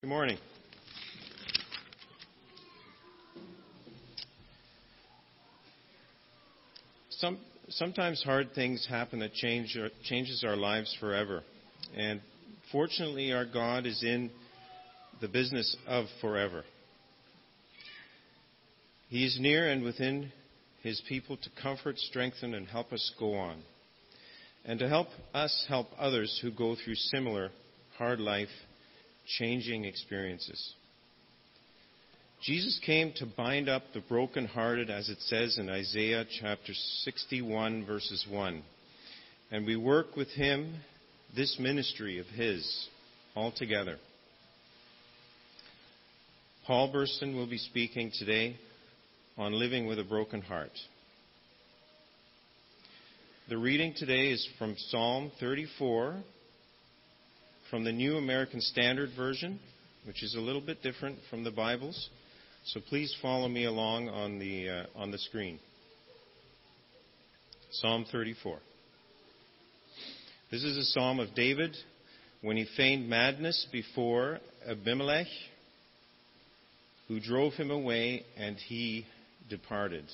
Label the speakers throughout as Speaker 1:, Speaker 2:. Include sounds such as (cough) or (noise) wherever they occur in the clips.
Speaker 1: Good morning. Some, sometimes hard things happen that change changes our lives forever. And fortunately, our God is in the business of forever. He is near and within his people to comfort, strengthen, and help us go on. And to help us help others who go through similar hard life changing experiences. Jesus came to bind up the brokenhearted, as it says in Isaiah chapter 61, verses 1. And we work with him this ministry of his altogether. Paul Burston will be speaking today on living with a broken heart. The reading today is from Psalm 34, from the New American Standard Version, which is a little bit different from the Bibles. So please follow me along on the, uh, on the screen. Psalm 34. This is a psalm of David when he feigned madness before Abimelech, who drove him away, and he departed.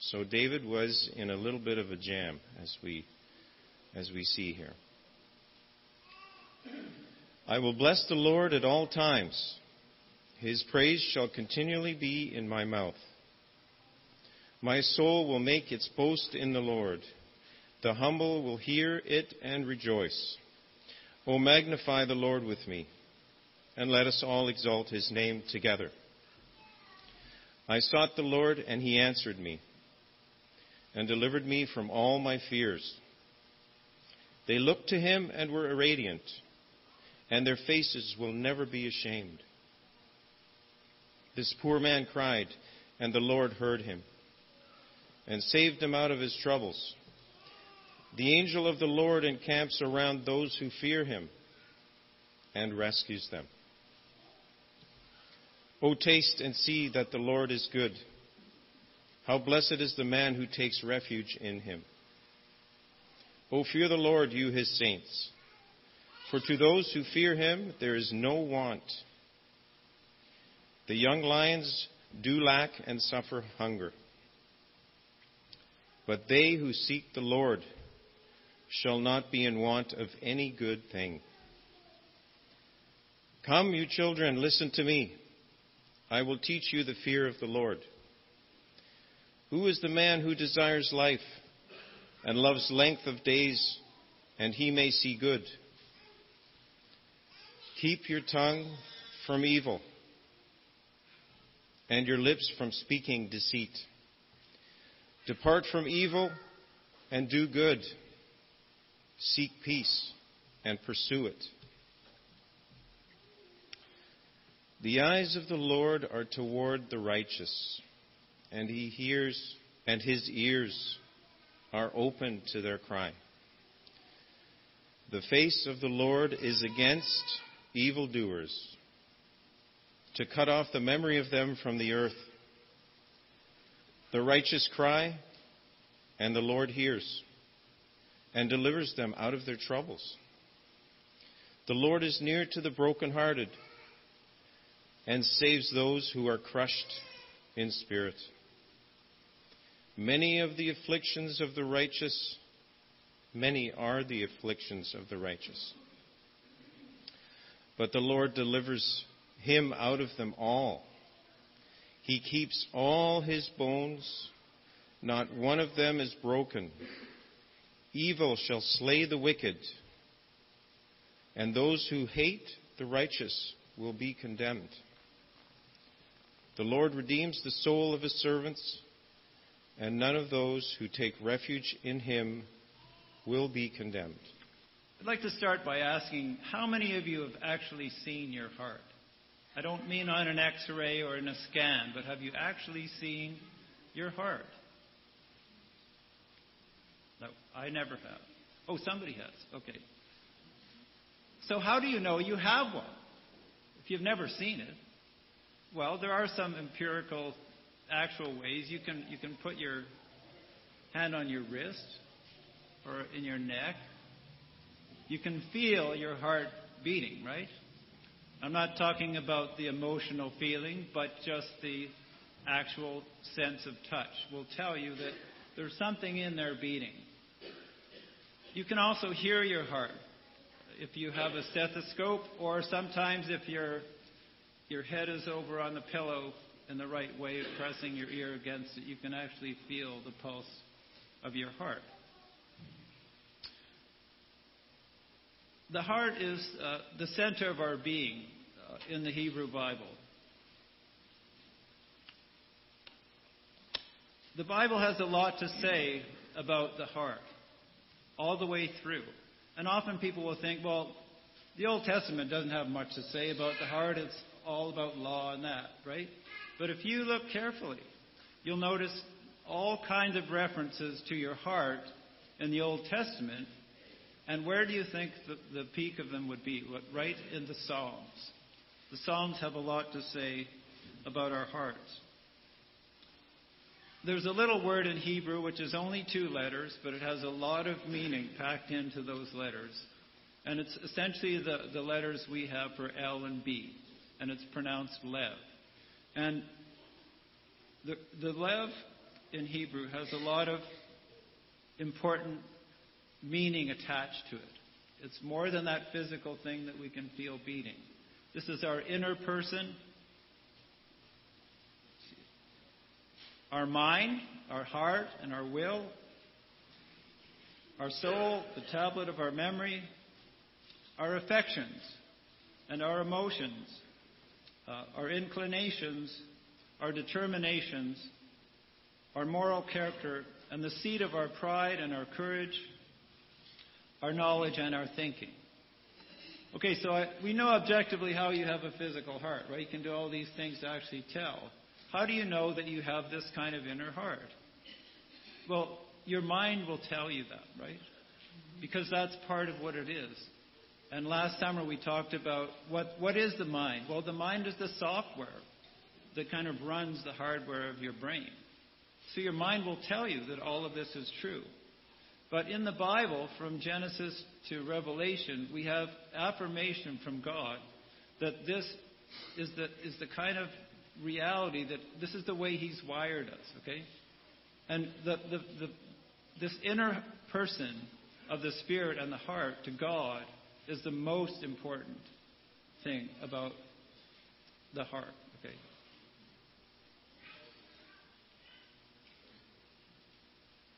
Speaker 1: So David was in a little bit of a jam, as we, as we see here. I will bless the Lord at all times. His praise shall continually be in my mouth. My soul will make its boast in the Lord. The humble will hear it and rejoice. O magnify the Lord with me, and let us all exalt his name together. I sought the Lord, and he answered me, and delivered me from all my fears. They looked to him and were radiant and their faces will never be ashamed. This poor man cried, and the Lord heard him and saved him out of his troubles. The angel of the Lord encamps around those who fear him and rescues them. O taste and see that the Lord is good. How blessed is the man who takes refuge in him. O fear the Lord, you his saints. For to those who fear him there is no want. The young lions do lack and suffer hunger. But they who seek the Lord shall not be in want of any good thing. Come, you children, listen to me. I will teach you the fear of the Lord. Who is the man who desires life and loves length of days, and he may see good? Keep your tongue from evil and your lips from speaking deceit. Depart from evil and do good. Seek peace and pursue it. The eyes of the Lord are toward the righteous, and he hears, and his ears are open to their cry. The face of the Lord is against evildoers, to cut off the memory of them from the earth. The righteous cry, and the Lord hears and delivers them out of their troubles. The Lord is near to the brokenhearted and saves those who are crushed in spirit. Many of the afflictions of the righteous, many are the afflictions of the righteous but the Lord delivers him out of them all. He keeps all his bones, not one of them is broken. Evil shall slay the wicked, and those who hate the righteous will be condemned. The Lord redeems the soul of his servants, and none of those who take refuge in him will be condemned.
Speaker 2: I'd like to start by asking how many of you have actually seen your heart? I don't mean on an x ray or in a scan, but have you actually seen your heart? No, I never have. Oh, somebody has. Okay. So, how do you know you have one? If you've never seen it, well, there are some empirical, actual ways. You can, you can put your hand on your wrist or in your neck you can feel your heart beating, right? I'm not talking about the emotional feeling, but just the actual sense of touch will tell you that there's something in there beating. You can also hear your heart if you have a stethoscope, or sometimes if your your head is over on the pillow in the right way, pressing your ear against it, you can actually feel the pulse of your heart. The heart is uh, the center of our being uh, in the Hebrew Bible. The Bible has a lot to say about the heart, all the way through. And often people will think, well, the Old Testament doesn't have much to say about the heart. It's all about law and that, right? But if you look carefully, you'll notice all kinds of references to your heart in the Old Testament. And where do you think the, the peak of them would be? Right in the Psalms. The Psalms have a lot to say about our hearts. There's a little word in Hebrew which is only two letters, but it has a lot of meaning packed into those letters. And it's essentially the, the letters we have for L and B, and it's pronounced Lev. And the, the Lev in Hebrew has a lot of important meaning attached to it. It's more than that physical thing that we can feel beating. This is our inner person, our mind, our heart, and our will, our soul, the tablet of our memory, our affections and our emotions, uh, our inclinations, our determinations, our moral character, and the seat of our pride and our courage, our knowledge and our thinking. Okay, so I, we know objectively how you have a physical heart, right? You can do all these things to actually tell. How do you know that you have this kind of inner heart? Well, your mind will tell you that, right? Because that's part of what it is. And last summer we talked about what, what is the mind? Well, the mind is the software that kind of runs the hardware of your brain. So your mind will tell you that all of this is true. But in the Bible, from Genesis to Revelation, we have affirmation from God that this is the, is the kind of reality that this is the way He's wired us, okay? And the, the, the, this inner person of the Spirit and the heart to God is the most important thing about the heart, okay?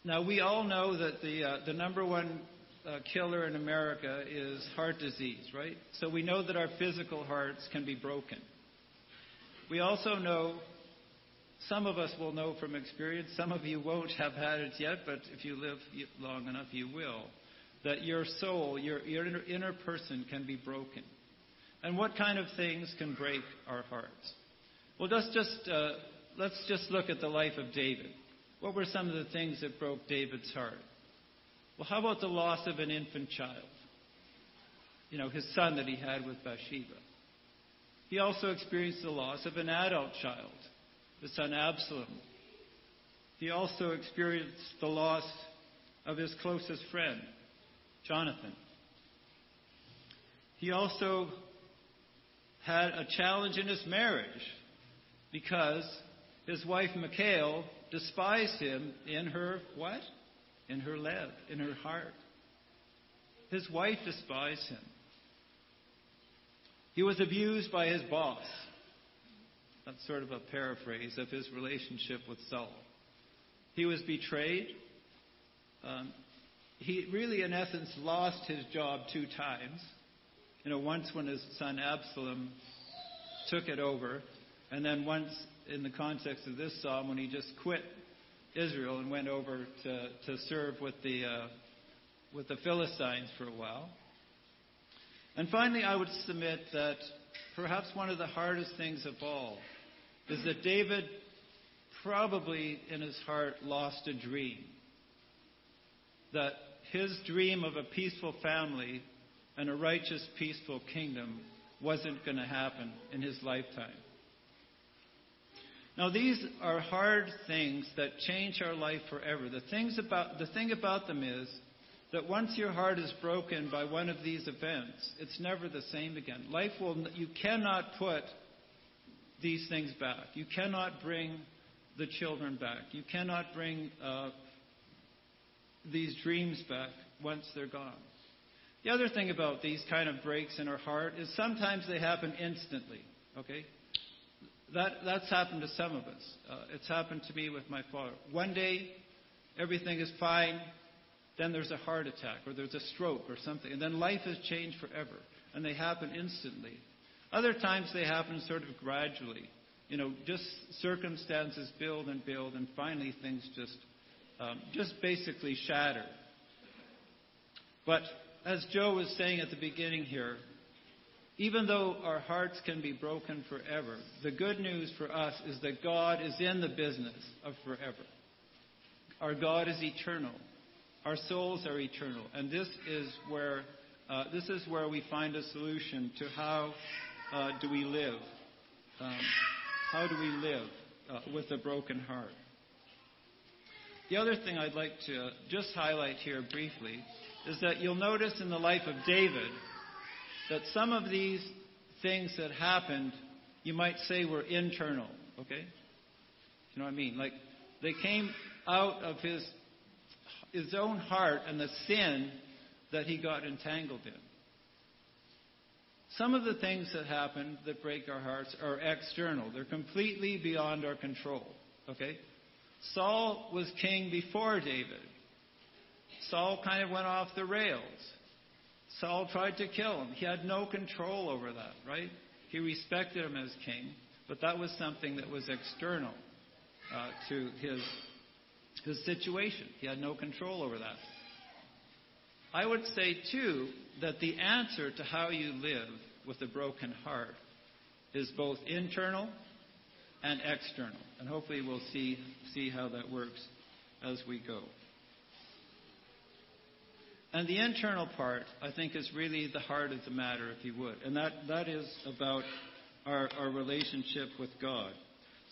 Speaker 2: Now, we all know that the, uh, the number one uh, killer in America is heart disease, right? So we know that our physical hearts can be broken. We also know, some of us will know from experience, some of you won't have had it yet, but if you live long enough, you will, that your soul, your, your inner, inner person can be broken. And what kind of things can break our hearts? Well, let's just, uh, let's just look at the life of David. What were some of the things that broke David's heart? Well, how about the loss of an infant child? You know, his son that he had with Bathsheba. He also experienced the loss of an adult child, his son Absalom. He also experienced the loss of his closest friend, Jonathan. He also had a challenge in his marriage because his wife Michal despised him in her what? In her lev, in her heart. His wife despised him. He was abused by his boss. That's sort of a paraphrase of his relationship with Saul. He was betrayed. Um, he really, in essence, lost his job two times. You know, once when his son Absalom took it over, and then once in the context of this psalm when he just quit Israel and went over to, to serve with the, uh, with the Philistines for a while. And finally, I would submit that perhaps one of the hardest things of all is that David probably in his heart lost a dream. That his dream of a peaceful family and a righteous, peaceful kingdom wasn't going to happen in his lifetime. Now, these are hard things that change our life forever. The, things about, the thing about them is that once your heart is broken by one of these events, it's never the same again. Life will, you cannot put these things back. You cannot bring the children back. You cannot bring uh, these dreams back once they're gone. The other thing about these kind of breaks in our heart is sometimes they happen instantly. Okay? That, that's happened to some of us. Uh, it's happened to me with my father. One day, everything is fine. Then there's a heart attack or there's a stroke or something. And then life has changed forever. And they happen instantly. Other times they happen sort of gradually. You know, just circumstances build and build, and finally things just, um, just basically shatter. But as Joe was saying at the beginning here, even though our hearts can be broken forever, the good news for us is that God is in the business of forever. Our God is eternal. Our souls are eternal. And this is where, uh, this is where we find a solution to how uh, do we live. Um, how do we live uh, with a broken heart? The other thing I'd like to just highlight here briefly is that you'll notice in the life of David that some of these things that happened, you might say, were internal. Okay? You know what I mean? Like they came out of his his own heart and the sin that he got entangled in. Some of the things that happen that break our hearts are external. They're completely beyond our control. Okay? Saul was king before David. Saul kind of went off the rails. Saul tried to kill him. He had no control over that, right? He respected him as king, but that was something that was external uh, to his, his situation. He had no control over that. I would say, too, that the answer to how you live with a broken heart is both internal and external. And hopefully we'll see, see how that works as we go. And the internal part, I think, is really the heart of the matter, if you would. And that, that is about our, our relationship with God.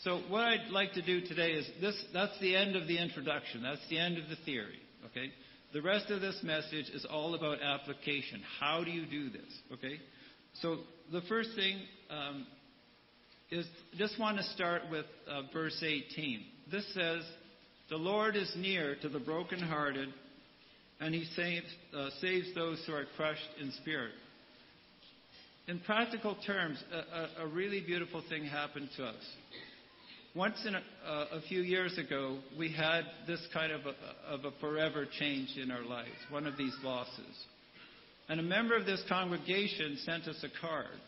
Speaker 2: So what I'd like to do today is this, that's the end of the introduction. That's the end of the theory. Okay? The rest of this message is all about application. How do you do this? Okay? So the first thing um, is just want to start with uh, verse 18. This says, "The Lord is near to the brokenhearted, and He saves, uh, saves those who are crushed in spirit." In practical terms, a, a, a really beautiful thing happened to us. Once in a, a, few years ago, we had this kind of a, of a forever change in our lives, one of these losses. And a member of this congregation sent us a card.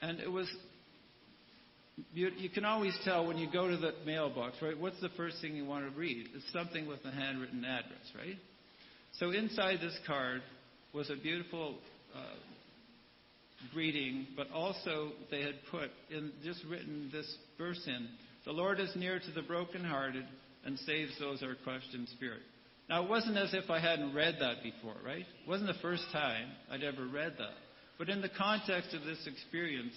Speaker 2: And it was, you, you, can always tell when you go to the mailbox, right? What's the first thing you want to read? It's something with a handwritten address, right? So inside this card was a beautiful uh, greeting, but also they had put in just written this verse in The Lord is near to the brokenhearted and saves those who are crushed in spirit. Now, it wasn't as if I hadn't read that before, right? It wasn't the first time I'd ever read that. But in the context of this experience,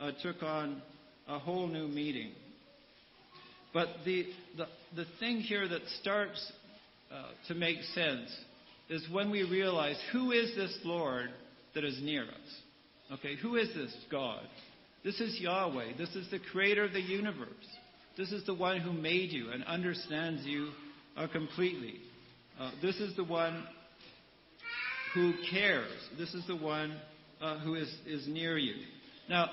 Speaker 2: uh, took on a whole new meaning. But the, the, the thing here that starts uh, to make sense is when we realize who is this Lord that is near us? Okay, who is this God? This is Yahweh. This is the creator of the universe. This is the one who made you and understands you uh, completely. Uh, this is the one who cares. This is the one uh, who is, is near you. Now,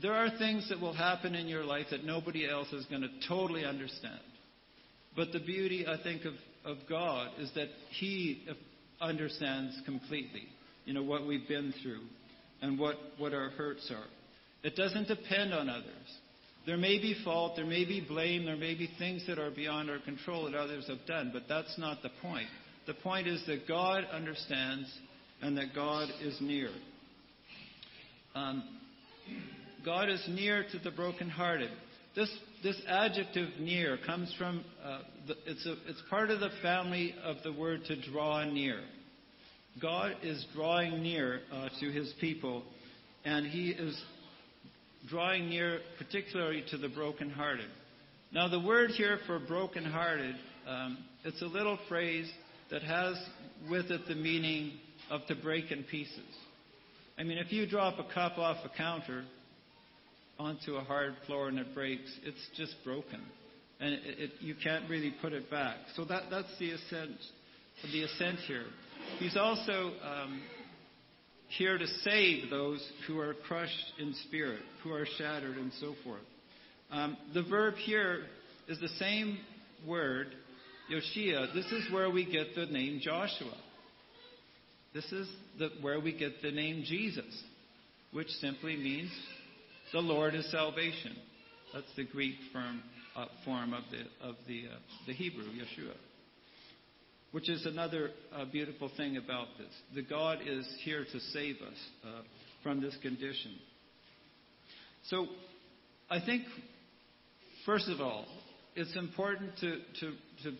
Speaker 2: there are things that will happen in your life that nobody else is going to totally understand. But the beauty, I think, of, of God is that He understands completely you know, what we've been through and what, what our hurts are. It doesn't depend on others. There may be fault, there may be blame, there may be things that are beyond our control that others have done, but that's not the point. The point is that God understands and that God is near. Um, God is near to the brokenhearted. This, this adjective near comes from, uh, the, it's, a, it's part of the family of the word to draw near. God is drawing near uh, to his people, and he is drawing near particularly to the brokenhearted. Now, the word here for brokenhearted, um, it's a little phrase that has with it the meaning of to break in pieces. I mean, if you drop a cup off a counter onto a hard floor and it breaks, it's just broken. And it, it, you can't really put it back. So that, that's the ascent, the ascent here. He's also um, here to save those who are crushed in spirit, who are shattered, and so forth. Um, the verb here is the same word, Yoshia. This is where we get the name Joshua. This is the, where we get the name Jesus, which simply means the Lord is salvation. That's the Greek form, uh, form of the, of the, uh, the Hebrew, Yeshua. Which is another uh, beautiful thing about this. The God is here to save us uh, from this condition. So, I think, first of all, it's important to, to, to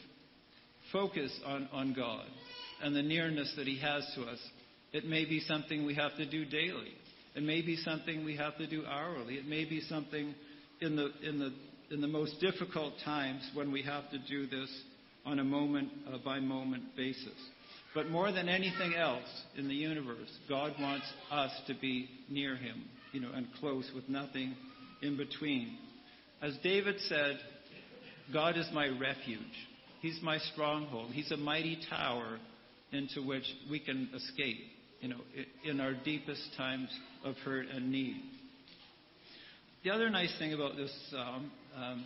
Speaker 2: focus on, on God and the nearness that He has to us. It may be something we have to do daily. It may be something we have to do hourly. It may be something in the, in the, in the most difficult times when we have to do this on a moment uh, by moment basis. But more than anything else in the universe, God wants us to be near Him, you know, and close with nothing in between. As David said, God is my refuge. He's my stronghold. He's a mighty tower into which we can escape, you know, in our deepest times of hurt and need. The other nice thing about this psalm, um,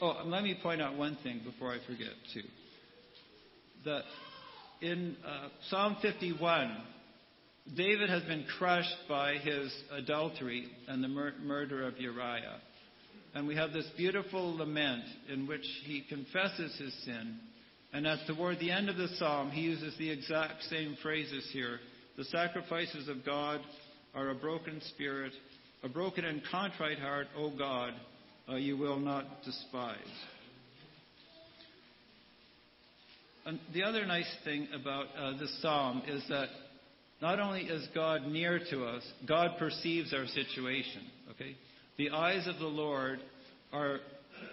Speaker 2: oh, let me point out one thing before I forget too. That in uh, Psalm 51, David has been crushed by his adultery and the mur- murder of Uriah. And we have this beautiful lament in which he confesses his sin and at toward the end of the psalm, he uses the exact same phrases here. The sacrifices of God are a broken spirit, a broken and contrite heart, O God, uh, you will not despise. And the other nice thing about uh, this psalm is that not only is God near to us, God perceives our situation. Okay, the eyes of the Lord are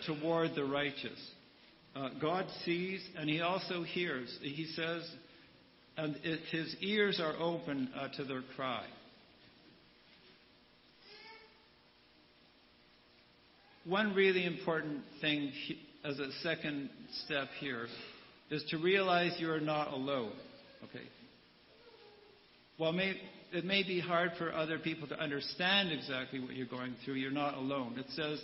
Speaker 2: toward the righteous. Uh, God sees and He also hears. He says, and it, His ears are open uh, to their cry. One really important thing he, as a second step here is to realize you are not alone. Okay. While may, it may be hard for other people to understand exactly what you're going through, you're not alone. It says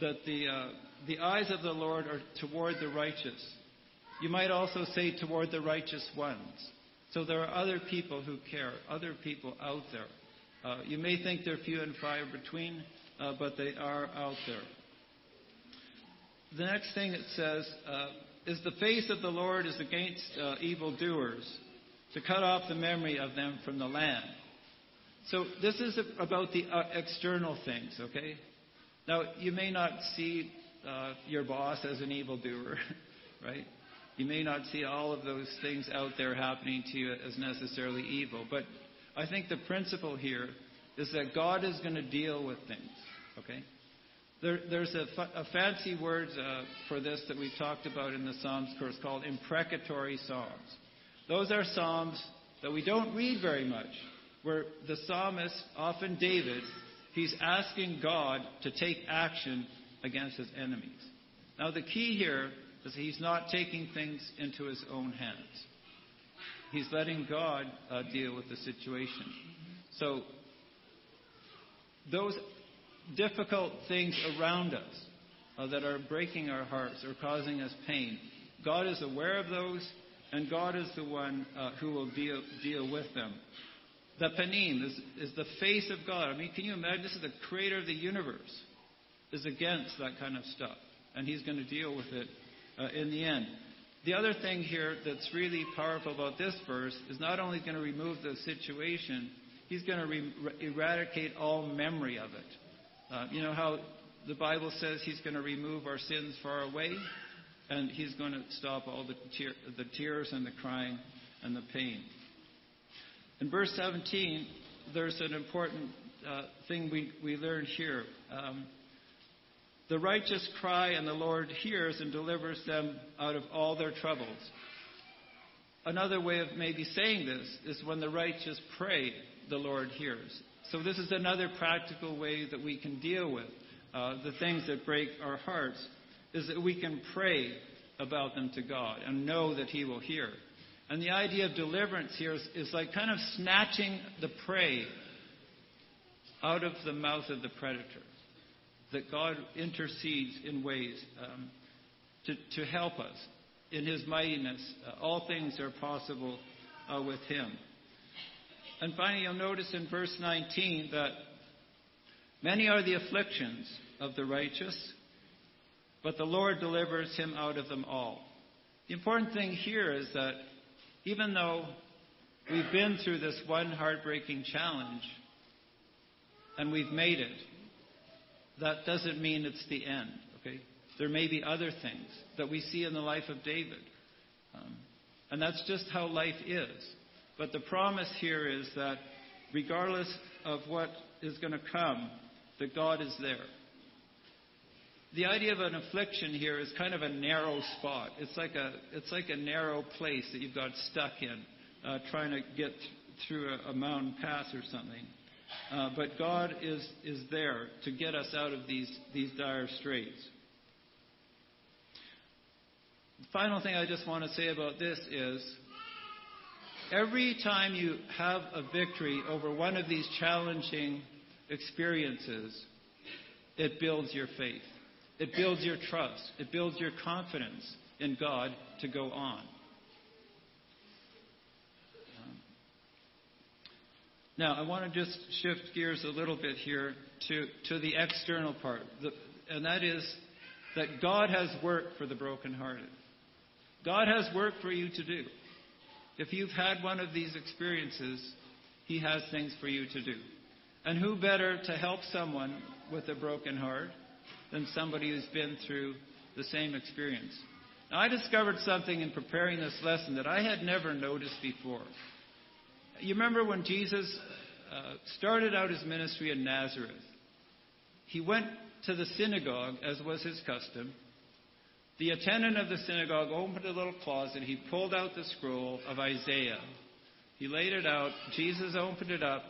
Speaker 2: that the uh, the eyes of the Lord are toward the righteous. You might also say toward the righteous ones. So there are other people who care, other people out there. Uh, you may think they're few and far between, uh, but they are out there. The next thing it says uh, is the face of the Lord is against uh, evildoers, to cut off the memory of them from the land. So this is about the uh, external things, okay? Now, you may not see uh, your boss as an evildoer, (laughs) right? You may not see all of those things out there happening to you as necessarily evil, but I think the principle here is that God is going to deal with things, okay? There, there's a, a, fancy word uh, for this that we've talked about in the Psalms course called imprecatory psalms. Those are psalms that we don't read very much, where the psalmist, often David, he's asking God to take action against his enemies. Now, the key here he's not taking things into his own hands. He's letting God uh, deal with the situation. So, those difficult things around us uh, that are breaking our hearts or causing us pain, God is aware of those, and God is the one uh, who will deal, deal with them. The panim is, is the face of God. I mean, can you imagine? This is the creator of the universe is against that kind of stuff, and he's going to deal with it uh, in the end. The other thing here that's really powerful about this verse is not only going to remove the situation, he's going to re- eradicate all memory of it. Uh, you know how the Bible says he's going to remove our sins far away, and he's going to stop all the, tear- the tears and the crying and the pain. In verse 17, there's an important uh, thing we, we learn here. Um, the righteous cry, and the Lord hears and delivers them out of all their troubles. another way of maybe saying this is when the righteous pray, the Lord hears. So this is another practical way that we can deal with uh, the things that break our hearts, is that we can pray about them to God and know that He will hear. And the idea of deliverance here is, is like kind of snatching the prey out of the mouth of the predator. That God intercedes in ways um, to, to help us in His mightiness. Uh, all things are possible uh, with Him. And finally, you'll notice in verse 19 that many are the afflictions of the righteous, but the Lord delivers him out of them all. The important thing here is that even though we've been through this one heartbreaking challenge and we've made it, that doesn't mean it's the end. Okay? There may be other things that we see in the life of David. Um, and that's just how life is. But the promise here is that regardless of what is going to come, that God is there. The idea of an affliction here is kind of a narrow spot. It's like a, it's like a narrow place that you've got stuck in, uh, trying to get through a, a mountain pass or something. Uh, but God is, is there to get us out of these, these dire straits. The final thing I just want to say about this is every time you have a victory over one of these challenging experiences, it builds your faith. It builds your trust. It builds your confidence in God to go on. Now, I want to just shift gears a little bit here to, to the external part, the, and that is that God has work for the brokenhearted. God has work for you to do. If you've had one of these experiences, He has things for you to do. And who better to help someone with a broken heart than somebody who's been through the same experience? Now, I discovered something in preparing this lesson that I had never noticed before. You remember when Jesus uh, started out his ministry in Nazareth? He went to the synagogue, as was his custom, the attendant of the synagogue opened a little closet. He pulled out the scroll of Isaiah. He laid it out. Jesus opened it up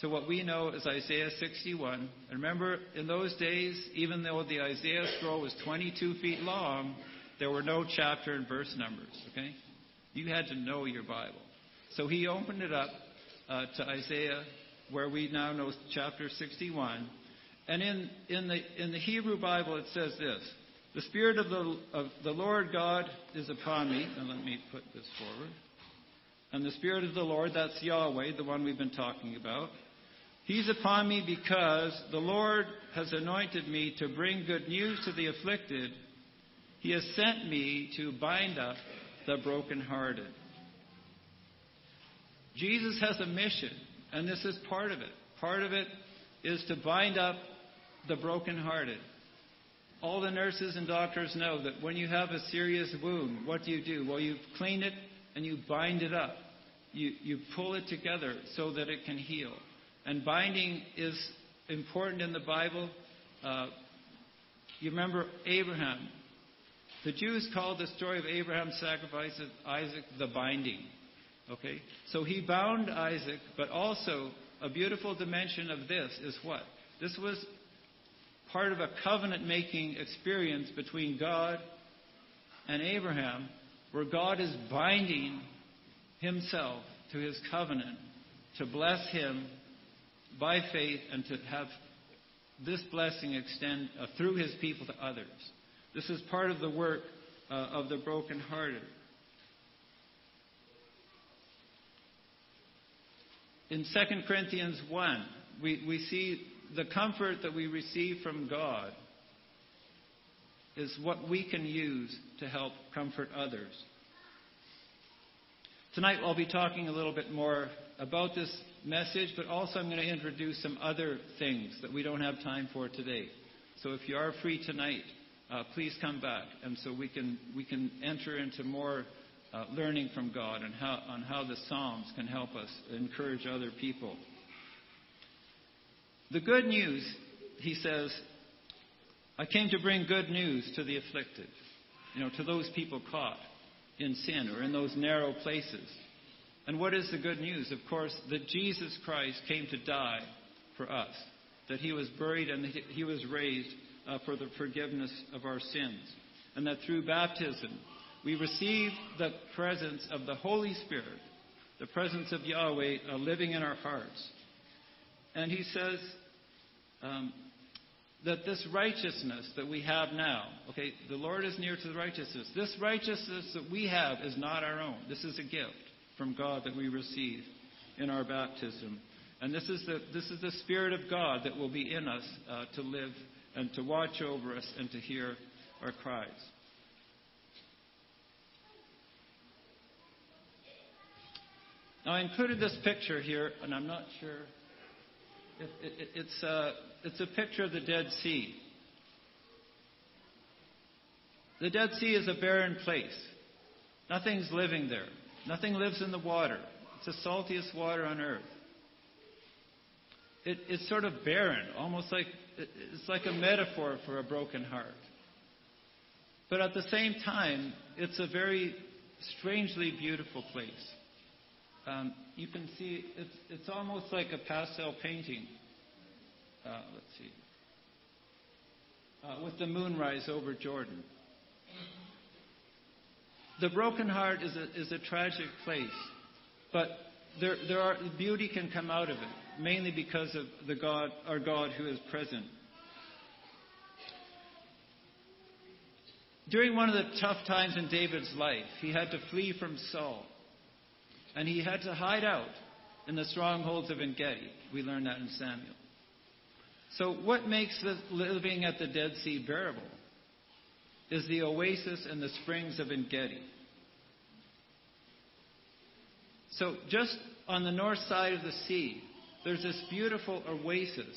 Speaker 2: to what we know as Isaiah 61. And remember, in those days, even though the Isaiah scroll was 22 feet long, there were no chapter and verse numbers. Okay? You had to know your Bible. So he opened it up uh, to Isaiah, where we now know chapter 61. And in, in, the, in the Hebrew Bible, it says this the Spirit of the, of the Lord God is upon me. And let me put this forward. And the Spirit of the Lord, that's Yahweh, the one we've been talking about. He's upon me because the Lord has anointed me to bring good news to the afflicted. He has sent me to bind up the brokenhearted. Jesus has a mission, and this is part of it. Part of it is to bind up the brokenhearted. All the nurses and doctors know that when you have a serious wound, what do you do? Well, you clean it and you bind it up. You, you pull it together so that it can heal. And binding is important in the Bible. Uh, you remember Abraham. The Jews called the story of Abraham's sacrifice of Isaac the binding. Okay? So he bound Isaac, but also a beautiful dimension of this is what? This was part of a covenant making experience between God and Abraham, where God is binding himself to his covenant to bless him by faith and to have this blessing extend uh, through his people to others. This is part of the work uh, of the brokenhearted. In 2 Corinthians 1, we, we see the comfort that we receive from God is what we can use to help comfort others. Tonight I'll be talking a little bit more about this message, but also I'm going to introduce some other things that we don't have time for today. So if you are free tonight, uh, please come back, and so we can we can enter into more uh, learning from God and how on how the Psalms can help us encourage other people. The good news, he says, I came to bring good news to the afflicted, you know, to those people caught in sin or in those narrow places. And what is the good news? Of course, that Jesus Christ came to die for us, that he was buried and he was raised uh, for the forgiveness of our sins, and that through baptism we receive the presence of the Holy Spirit, the presence of Yahweh uh, living in our hearts. And he says um, that this righteousness that we have now, okay, the Lord is near to the righteousness. This righteousness that we have is not our own. This is a gift from God that we receive in our baptism. And this is the, this is the Spirit of God that will be in us uh, to live and to watch over us and to hear our cries. Now, I included this picture here, and I'm not sure. It, it, it's, uh, it's a picture of the Dead Sea. The Dead Sea is a barren place. Nothing's living there. Nothing lives in the water. It's the saltiest water on earth. It, it's sort of barren, almost like it's like a metaphor for a broken heart. But at the same time, it's a very strangely beautiful place. Um, you can see it's, it's almost like a pastel painting. Uh, let's see. Uh, with the moonrise over Jordan. The broken heart is a, is a tragic place, but there, there are, beauty can come out of it, mainly because of the God, our God who is present. During one of the tough times in David's life, he had to flee from Saul. And he had to hide out in the strongholds of En Gedi. We learn that in Samuel. So, what makes living at the Dead Sea bearable is the oasis and the springs of En Gedi. So, just on the north side of the sea, there's this beautiful oasis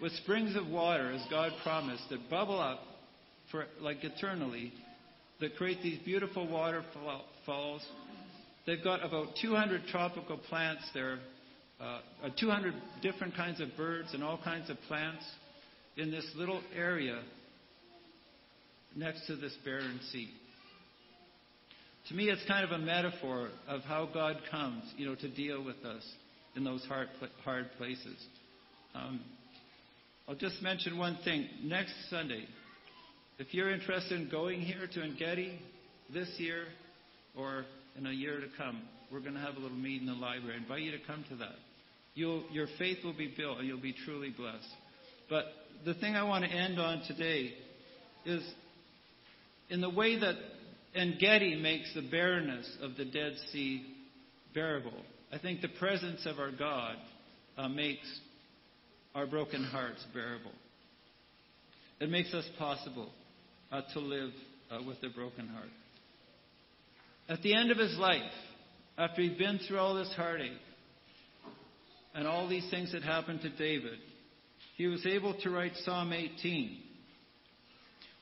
Speaker 2: with springs of water, as God promised, that bubble up for like eternally, that create these beautiful waterfalls They've got about 200 tropical plants there, uh, uh, 200 different kinds of birds and all kinds of plants in this little area next to this barren sea. To me, it's kind of a metaphor of how God comes, you know, to deal with us in those hard, hard places. Um, I'll just mention one thing. Next Sunday, if you're interested in going here to En Gedi this year or in a year to come, we're going to have a little meet in the library. I invite you to come to that. You'll, your faith will be built and you'll be truly blessed. But the thing I want to end on today is in the way that En Gedi makes the barrenness of the Dead Sea bearable. I think the presence of our God uh, makes our broken hearts bearable. It makes us possible uh, to live uh, with a broken heart. At the end of his life, after he'd been through all this heartache and all these things that happened to David, he was able to write Psalm 18,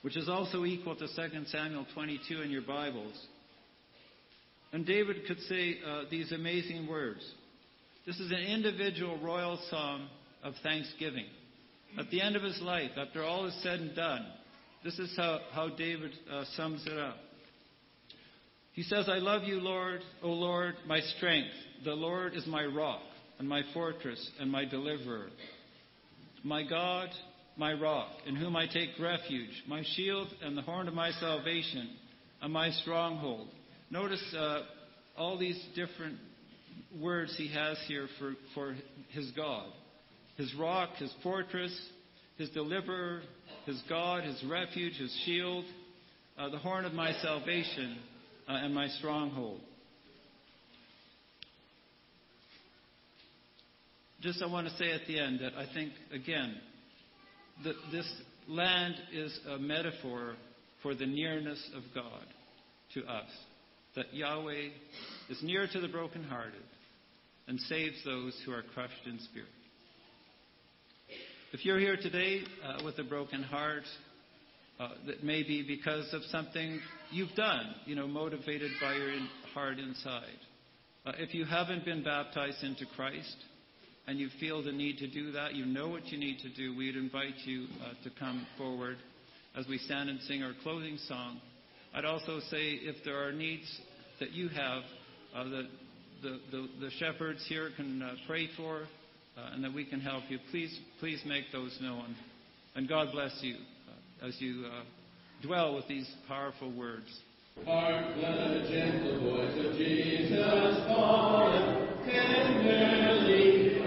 Speaker 2: which is also equal to 2 Samuel 22 in your Bibles. And David could say uh, these amazing words. This is an individual royal psalm of thanksgiving. At the end of his life, after all is said and done, this is how, how David uh, sums it up. He says, I love you, Lord, O Lord, my strength. The Lord is my rock and my fortress and my deliverer. My God, my rock, in whom I take refuge, my shield and the horn of my salvation, and my stronghold. Notice uh, all these different words he has here for, for his God his rock, his fortress, his deliverer, his God, his refuge, his shield, uh, the horn of my salvation, and my stronghold. Just I want to say at the end that I think, again, that this land is a metaphor for the nearness of God to us. That Yahweh is near to the brokenhearted and saves those who are crushed in spirit. If you're here today uh, with a broken heart, uh, that may be because of something you've done, you know, motivated by your in, heart inside. Uh, if you haven't been baptized into Christ and you feel the need to do that, you know what you need to do, we'd invite you uh, to come forward as we stand and sing our closing song. I'd also say if there are needs that you have uh, that the, the, the, shepherds here can uh, pray for uh, and that we can help you, please, please make those known. And God bless you as you uh, dwell with these powerful words.
Speaker 3: Hark the gentle voice of Jesus tenderly